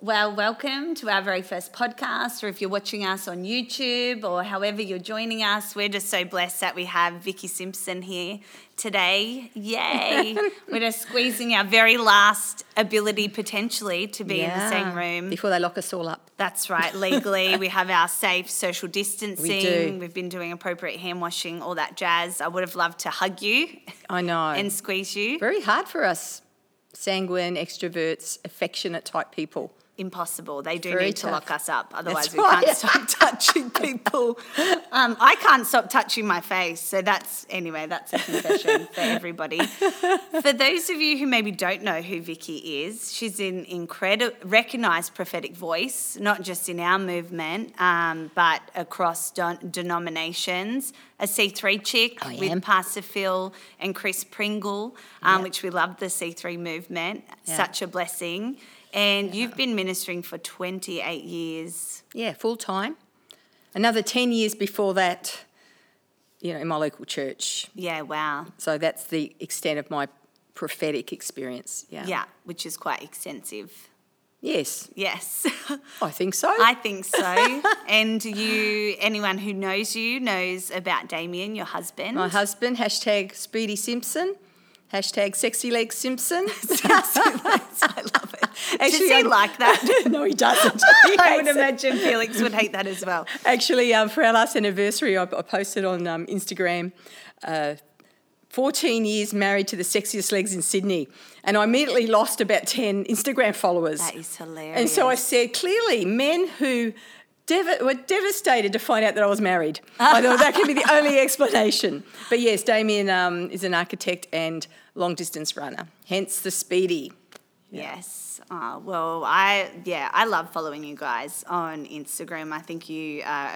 Well, welcome to our very first podcast, or if you're watching us on YouTube or however you're joining us, we're just so blessed that we have Vicky Simpson here today. Yay! we're just squeezing our very last ability potentially to be in the same room. Before they lock us all up. That's right, legally. we have our safe social distancing. We do. We've been doing appropriate hand washing, all that jazz. I would have loved to hug you I know. and squeeze you. Very hard for us sanguine, extroverts, affectionate type people. Impossible. They do Very need to lock us up, otherwise That's we right. can't stop touching people. Um, I can't stop touching my face, so that's anyway. That's a confession for everybody. For those of you who maybe don't know who Vicky is, she's an incredible, recognised prophetic voice, not just in our movement, um, but across don- denominations. A C3 chick I with am. Pastor Phil and Chris Pringle, um, which we love the C3 movement. Yeah. Such a blessing. And you've been ministering for 28 years. Yeah, full time. Another 10 years before that, you know, in my local church. Yeah, wow. So that's the extent of my prophetic experience. Yeah. Yeah, which is quite extensive. Yes, Yes, I think so. I think so. and you, anyone who knows you, knows about Damien, your husband. my husband, hashtag Speedy Simpson, hashtag Sexy Leg Simpson. I love. Actually, Does he I'm- like that? no, he doesn't. He I would it. imagine Felix would hate that as well. Actually, um, for our last anniversary, I, I posted on um, Instagram. Uh, 14 years married to the sexiest legs in Sydney, and I immediately lost about 10 Instagram followers. That is hilarious. And so I said, clearly, men who dev- were devastated to find out that I was married. I thought that could be the only explanation. But yes, Damien um, is an architect and long distance runner, hence the speedy. Yes. Oh, well, I yeah, I love following you guys on Instagram. I think you are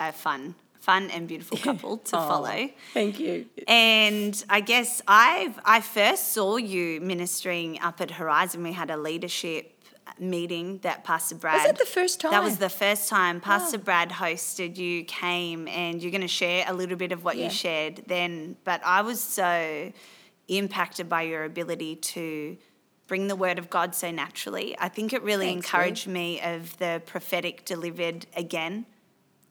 a, a fun, fun and beautiful couple to Oh, follow. Thank you. And I guess I've I first saw you ministering up at Horizon. We had a leadership meeting that Pastor Brad. Was that the first time? That was the first time Pastor Brad hosted. You came and you're going to share a little bit of what Yeah. you shared then. But I was so impacted by your ability to bring the word of God so naturally. I think it really Thanks, encouraged me of the prophetic delivered again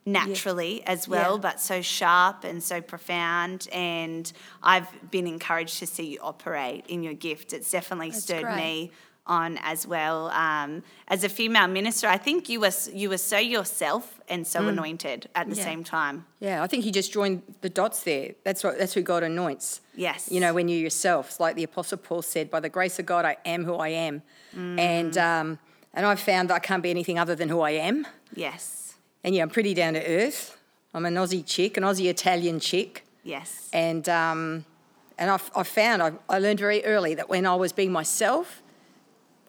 naturally as well, Yeah. but so sharp and so profound. And I've been encouraged to see you operate in your gift. It's definitely That's stirred great. me on as well. Um, as a female minister, I think you were you were so yourself and so anointed at the Mm. Yeah. same time. Yeah, I think you just joined the dots there. That's what that's who God anoints. Yes. You know, when you yourself, like the Apostle Paul said, by the grace of God, I am who I am. And um, and I've found that I can't be anything other than who I am. Yes. And yeah, I'm pretty down to earth. I'm an Aussie chick, an Aussie Italian chick. Yes. And um, and I've, I found I, I learned very early that when I was being myself,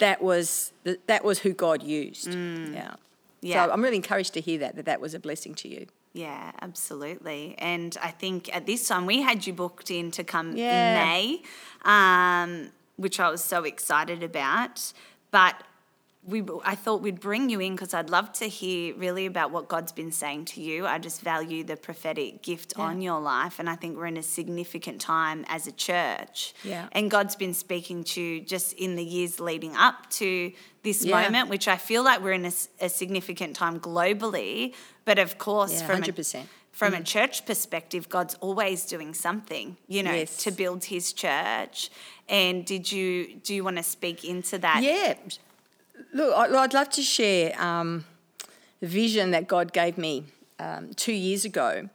that was the, that was who God used. Yeah. Yeah. So I'm really encouraged to hear that that that was a blessing to you. Yeah, absolutely. And I think at this time we had you booked in to come Yeah. in May, um, which I was so excited about. But we, I thought we'd bring you in because I'd love to hear really about what God's been saying to you. I just value the prophetic gift Yeah. on your life, and I think we're in a significant time as a church. Yeah. And God's been speaking to you just in the years leading up to this Yeah. moment, which I feel like we're in a significant time globally. But of course, Yeah, from a- 100%. from a mm. church perspective, God's always doing something, you know, Yes. to build His church. And did you do you want to speak into that? Yeah. Look, I'd love to share um, the vision that God gave me um, two years ago.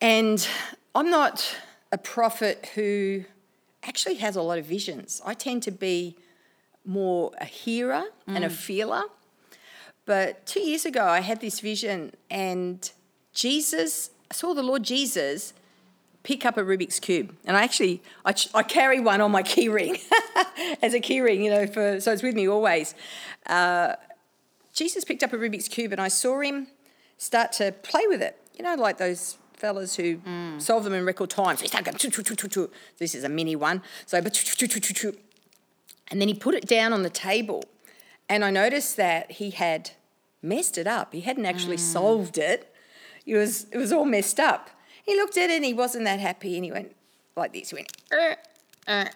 And I'm not a prophet who actually has a lot of visions. I tend to be more a hearer and a feeler. But two years ago, I had this vision, and Jesus, I saw the Lord Jesus pick up a Rubik's cube, and I actually I, I carry one on my key ring as a key ring, you know, for so it's with me always. Uh, Jesus picked up a Rubik's cube, and I saw him start to play with it. You know, like those fellas who solve them in record time. So he started going, "Choo, choo, choo, choo, choo." this is a mini one. So, but choo, choo, choo, choo, choo. and then he put it down on the table, and I noticed that he had messed it up. He hadn't actually solved it. It was it was all messed up. He looked at it and he wasn't that happy, and he went like this. He went, "Er, er,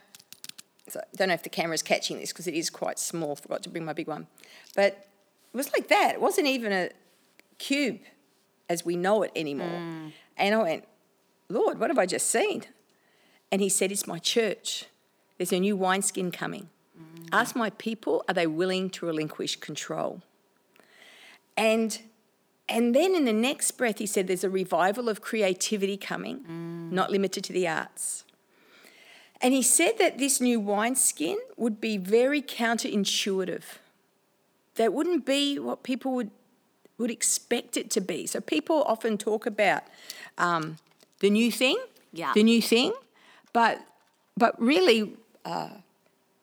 So I don't know if the camera's catching this because it is quite small. Forgot to bring my big one. But it was like that. It wasn't even a cube as we know it anymore. And I went, Lord, what have I just seen? And he said, It's my church. There's a new wineskin coming. Ask my people, are they willing to relinquish control? And and then in the next breath, he said, There's a revival of creativity coming, not limited to the arts. And he said that this new wineskin would be very counterintuitive. That wouldn't be what people would, would expect it to be. So people often talk about um, the new thing, Yeah. the new thing, but, but really, uh,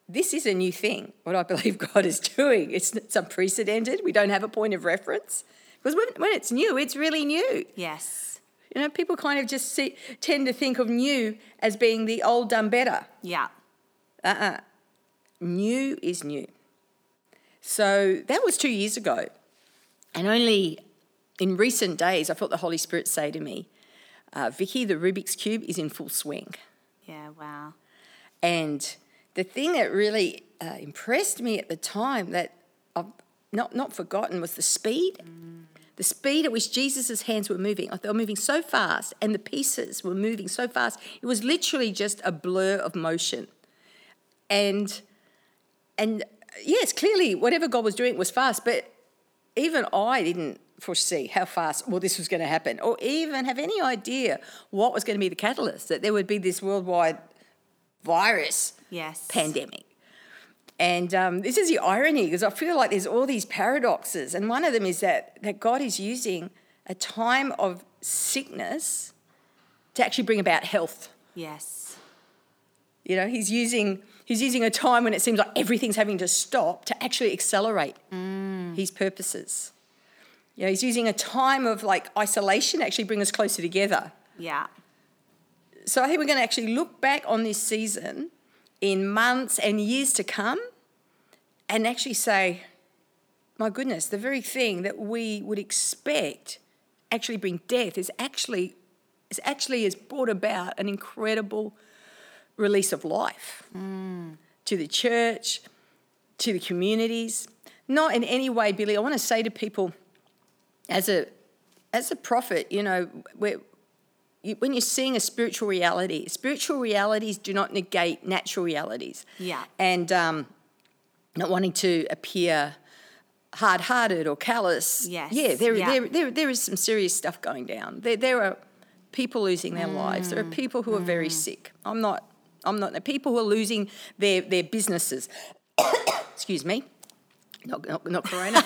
this is a new thing, what I believe God is doing. It's, it's unprecedented. We don't have a point of reference. Because when, when it's new, it's really new. Yes. You know, people kind of just see, tend to think of new as being the old done better. Yeah. Uh-uh. New is new. So that was two years ago. And only in recent days, I felt the Holy Spirit say to me, uh, Vicky, the Rubik's Cube is in full swing. Yeah. Wow. And the thing that really uh, impressed me at the time that I've not, not forgotten was the speed. The speed at which Jesus' hands were moving. They were moving so fast and the pieces were moving so fast. It was literally just a blur of motion. And and yes, clearly whatever God was doing was fast, but even I didn't foresee how fast well this was going to happen, or even have any idea what was going to be the catalyst, that there would be this worldwide virus Yes. pandemic. And um, this is the irony because I feel like there's all these paradoxes, and one of them is that that God is using a time of sickness to actually bring about health. Yes. You know, he's using he's using a time when it seems like everything's having to stop to actually accelerate his purposes. You know, he's using a time of like isolation to actually bring us closer together. Yeah. So I think we're going to actually look back on this season in months and years to come and actually say, my goodness, the very thing that we would expect actually bring death is actually is actually has brought about an incredible release of life to the church, to the communities. Not in any way, Billy. I want to say to people, as a as a prophet, you know, you, when you're seeing a spiritual reality, spiritual realities do not negate natural realities. Yeah. And um, not wanting to appear hard-hearted or callous. Yes, Yeah, there, yeah. There, there, there is some serious stuff going down. There, there are people losing their lives. There are Mm. people who are very sick. I'm not. I'm not. The people who are losing their their businesses. Excuse me. Not not, not corona.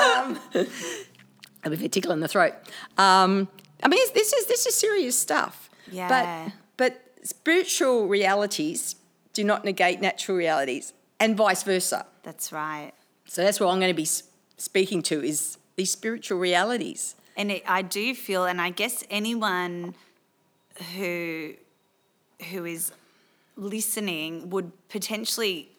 um, a bit of a tickle in the throat. Um, I mean, this is this is serious stuff. Yeah. But but spiritual realities do not negate natural realities, and vice versa. That's right. So that's what I'm going to be speaking to is these spiritual realities. And it, I do feel, and I guess anyone who who is listening would potentially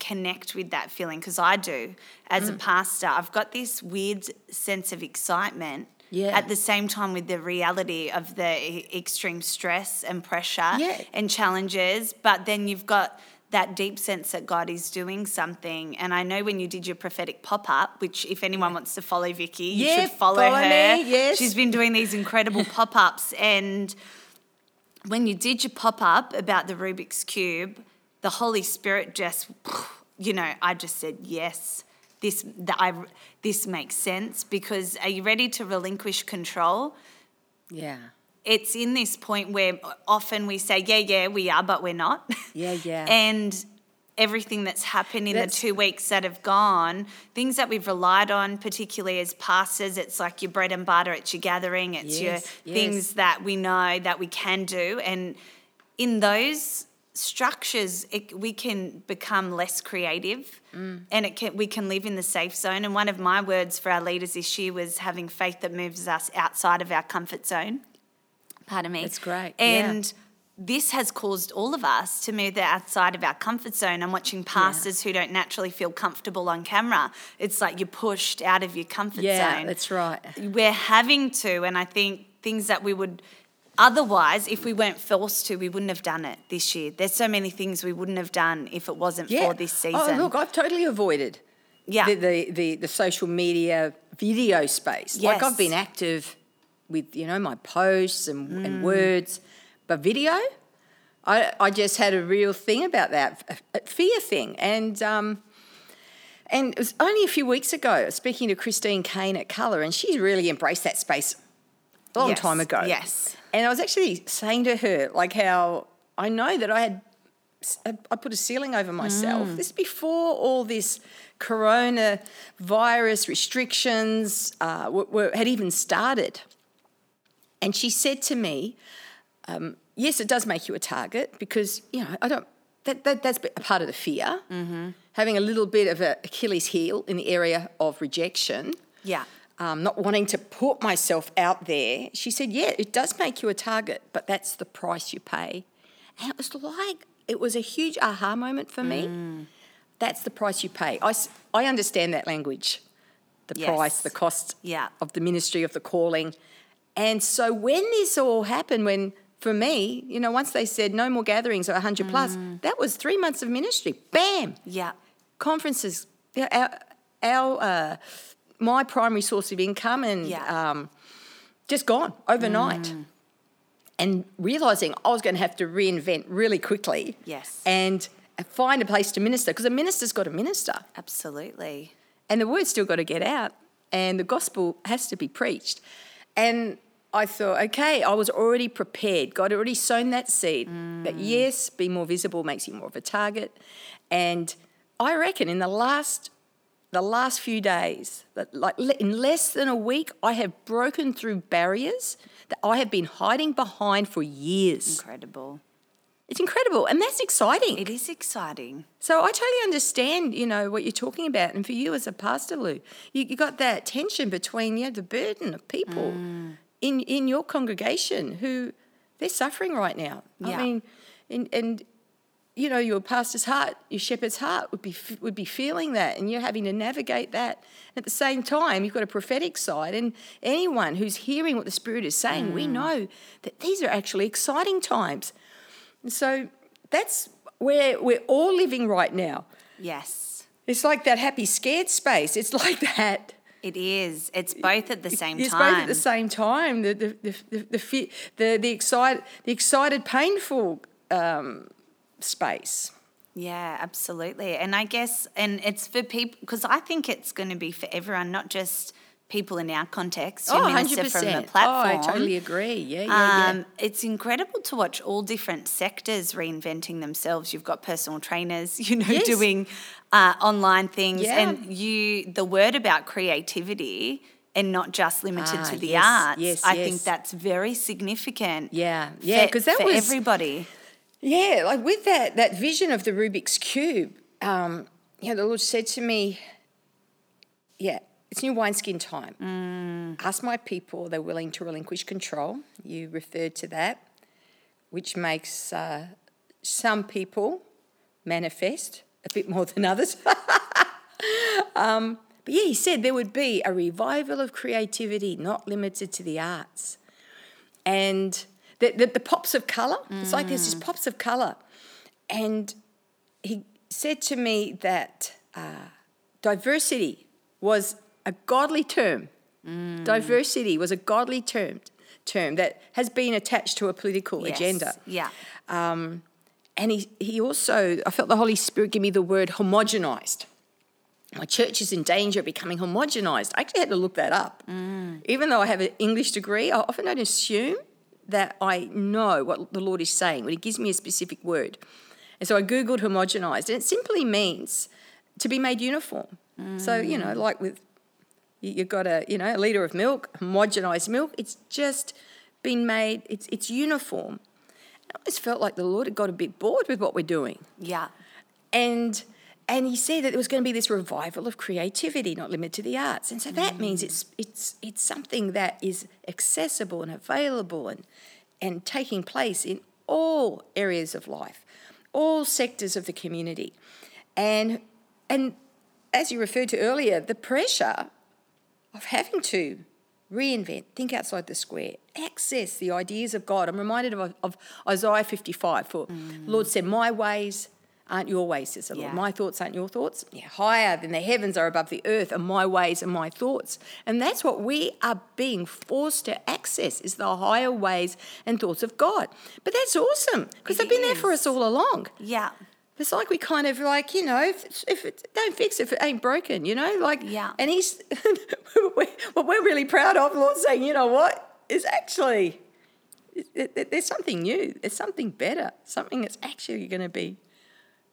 connect with that feeling because I do as Mm. a pastor. I've got this weird sense of excitement. Yeah. At the same time, with the reality of the extreme stress and pressure Yeah. and challenges, but then you've got that deep sense that God is doing something. And I know when you did your prophetic pop up, which if anyone wants to follow Vicky, you Yeah, should follow, follow her. me, yes. She's been doing these incredible pop ups. And when you did your pop up about the Rubik's Cube, the Holy Spirit just, you know, I just said, yes. This, that I, this makes sense because are you ready to relinquish control? Yeah. It's in this point where often we say, yeah, yeah, we are, but we're not. Yeah, yeah. and everything that's happened in That's- the two weeks that have gone, things that we've relied on, particularly as pastors, it's like your bread and butter, it's your gathering, it's Yes, your yes. things that we know that we can do. And in those structures, it, we can become less creative Mm. and it can, we can live in the safe zone. And one of my words for our leaders this year was having faith that moves us outside of our comfort zone. Pardon me. That's great, yeah. And this has caused all of us to move outside of our comfort zone. I'm watching pastors who don't naturally feel comfortable on camera. It's like you're pushed out of your comfort Yeah, zone. that's right. We're having to, and I think things that we would otherwise, if we weren't forced to, we wouldn't have done it this year. There's so many things we wouldn't have done if it wasn't for this oh, season. Oh, look, I've totally avoided yeah. the, the, the, the social media video space. Like I've been active with, you know, my posts and, Mm. and words, but video, I, I just had a real thing about that, a, fear thing. And, um, and it was only a few weeks ago, speaking to Christine Caine at Colour, and she's really embraced that space a long Yes, time ago. yes. And I was actually saying to her, like, how I know that I had, I put a ceiling over myself. Mm. This is before all this coronavirus restrictions uh, were, were, had even started. And she said to me, um, yes, it does make you a target because, you know, I don't, that, that, that's a part of the fear. Mm-hmm. Having a little bit of a Achilles heel in the area of rejection yeah. um, not wanting to put myself out there, she said, Yeah, it does make you a target, but that's the price you pay. And it was like, it was a huge aha moment for me. Mm. That's the price you pay. I, I understand that language the Yes. price, the cost Yeah. of the ministry, of the calling. And so when this all happened, when for me, you know, once they said no more gatherings of 100 plus, Mm. that was three months of ministry. Bam! Yeah. conferences, our, our uh, my primary source of income, and Yeah. um, just gone overnight. And realizing I was going to have to reinvent really quickly. Yes. And find a place to minister because a minister's got to minister, Absolutely. and the word's still got to get out, and the gospel has to be preached. And I thought, okay, I was already prepared. God had already sown that seed mm. that yes, be more visible makes you more of a target. And I reckon in the last the last few days, that like in less than a week, I have broken through barriers that I have been hiding behind for years. Incredible. It's incredible, and that's exciting. It is exciting. So I totally understand, you know, what you're talking about. And for you as a pastor, Lou, you, you got that tension between, you know, the burden of people Mm. in, in your congregation who they're suffering right now. Yeah. I mean, and, and you know, your pastor's heart, your shepherd's heart would be would be feeling that, and you're having to navigate that. At the same time, you've got a prophetic side, and anyone who's hearing what the Spirit is saying, we know that these are actually exciting times. And so that's where we're all living right now. Yes. It's like that happy scared space. It's like that. It is. It's both at the same it's time. It's both at the same time. The the the the the, the, the excited the excited painful um, space. Yeah, absolutely. And I guess, and it's for people, because I think it's going to be for everyone, not just people in our context who Oh, minister 100%. from the Oh, platform. I totally agree. Yeah, yeah, Um, it's incredible to watch all different sectors reinventing themselves. You've got personal trainers, you know, Yes. doing uh, online things, Yeah. and you the word about creativity and not just limited Ah, to the yes, arts. yes, I yes. think that's very significant. Yeah, yeah, 'cause that was- everybody. Yeah, like with that that vision of the Rubik's cube, um, you know, the Lord said to me, "Yeah, it's new wineskin time. Ask my people; they're willing to relinquish control." You referred to that, which makes uh, some people manifest a bit more than others. um, but yeah, he said there would be a revival of creativity, not limited to the arts and the, the, the pops of colour. It's like there's just pops of colour. And he said to me that uh, diversity was a godly term. Diversity was a godly term, term that has been attached to a political Yes. agenda. Yeah. Um, and he, he also, I felt the Holy Spirit give me the word homogenized. My church is in danger of becoming homogenized. I actually had to look that up. Even though I have an English degree, I often don't assume that I know what the Lord is saying when He gives me a specific word. And so I Googled homogenized, and it simply means to be made uniform. So, you know, like with you've got a you know a liter of milk, homogenized milk. It's just been made. It's it's uniform. I always felt like the Lord had got a bit bored with what we're doing, Yeah. and and He said that there was going to be this revival of creativity, not limited to the arts. And so that mm. means it's it's it's something that is accessible and available and and taking place in all areas of life, all sectors of the community, and and as you referred to earlier, the pressure of having to reinvent, think outside the square, access the ideas of God. I'm reminded of, of Isaiah 55 for mm. Lord said, My ways aren't your ways, says the Lord. Yeah. My thoughts aren't your thoughts. Yeah, higher than the heavens are above the earth, and my ways and my thoughts. And that's what we are being forced to access is the higher ways and thoughts of God. But that's awesome because they've been there for us all along. Yeah. It's like we kind of like, you know, if, it's- if it, don't fix it if it ain't broken, you know, like, Yeah. And he's, what we're really proud of, Lord saying, you know what, is actually, there's something new, there's something better, something that's actually going to be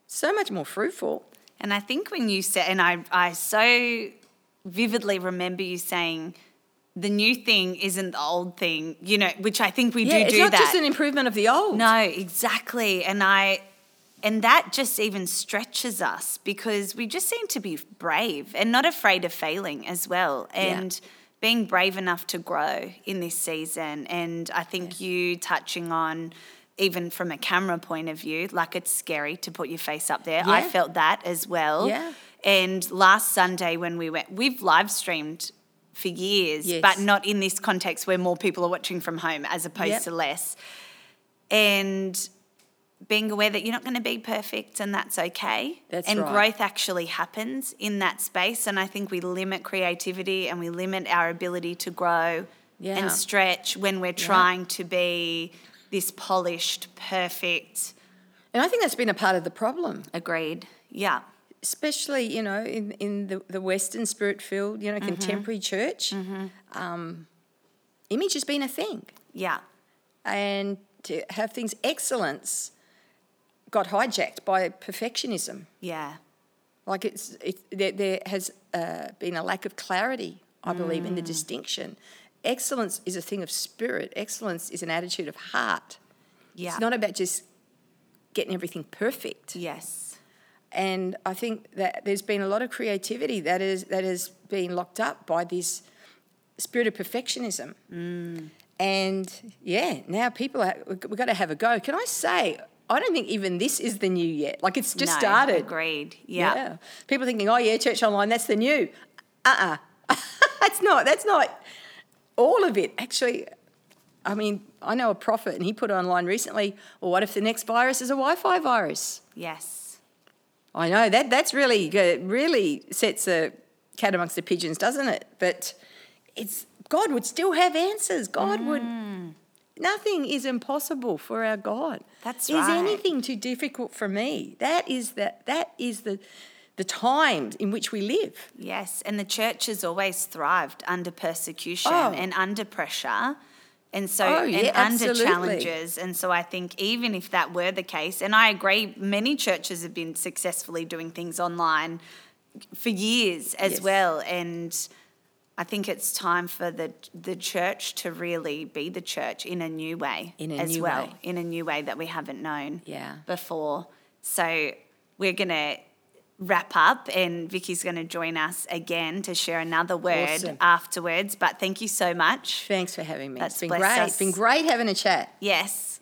so much more fruitful. And I think when you said, and I, I so vividly remember you saying, the new thing isn't the old thing, you know, which I think we yeah, do it's do not that. just an improvement of the old. No, exactly. And I and that just even stretches us because we just seem to be brave and not afraid of failing as well. Yeah. And being brave enough to grow in this season. And I think you touching on even from a camera point of view, like it's scary to put your face up there. I felt that as well. Yeah. And last Sunday when we went, we've live streamed for years, Yes. but not in this context where more people are watching from home as opposed Yep. to less. And being aware that you're not going to be perfect and that's okay. That's and right. growth actually happens in that space. And I think we limit creativity and we limit our ability to grow Yeah. and stretch when we're trying to be this polished, perfect. And I think that's been a part of the problem. Agreed. Yeah. especially you know in, in the, the western spirit filled you know Mm-hmm. contemporary church um, image has been a thing Yeah. and to have things excellence got hijacked by perfectionism Yeah. like it's it, there, there has uh, been a lack of clarity i believe in the Mm. distinction excellence is a thing of spirit excellence is an attitude of heart Yeah. it's not about just getting everything perfect yes. and I think that there's been a lot of creativity that is that has been locked up by this spirit of perfectionism. And yeah, now people are, we've got to have a go. Can I say? I don't think even this is the new yet. Like it's just No, started. Agreed. Yeah. People thinking, oh yeah, church online, that's the new. Uh uh that's not. That's not all of it. Actually, I mean, I know a prophet, and he put online recently. Well, what if the next virus is a Wi-Fi virus? Yes. I know that that's really good. Really sets a cat amongst the pigeons, doesn't it? But it's God would still have answers. God would. Nothing is impossible for our God. That's is right. anything too difficult for me? That is the that is the the time in which we live. Yes, and the church has always thrived under persecution Oh. and under pressure. And so, Oh, and under absolutely. challenges. And so, I think even if that were the case, and I agree, many churches have been successfully doing things online for years as Yes. well. And I think it's time for the the church to really be the church in a new way In a as new well, way. in a new way that we haven't known Yeah. before. So we're gonna wrap up, and Vicky's gonna join us again to share another word Awesome. afterwards. But thank you so much. Thanks for having me. That's it's been great. us. It's been great having a chat. Yes,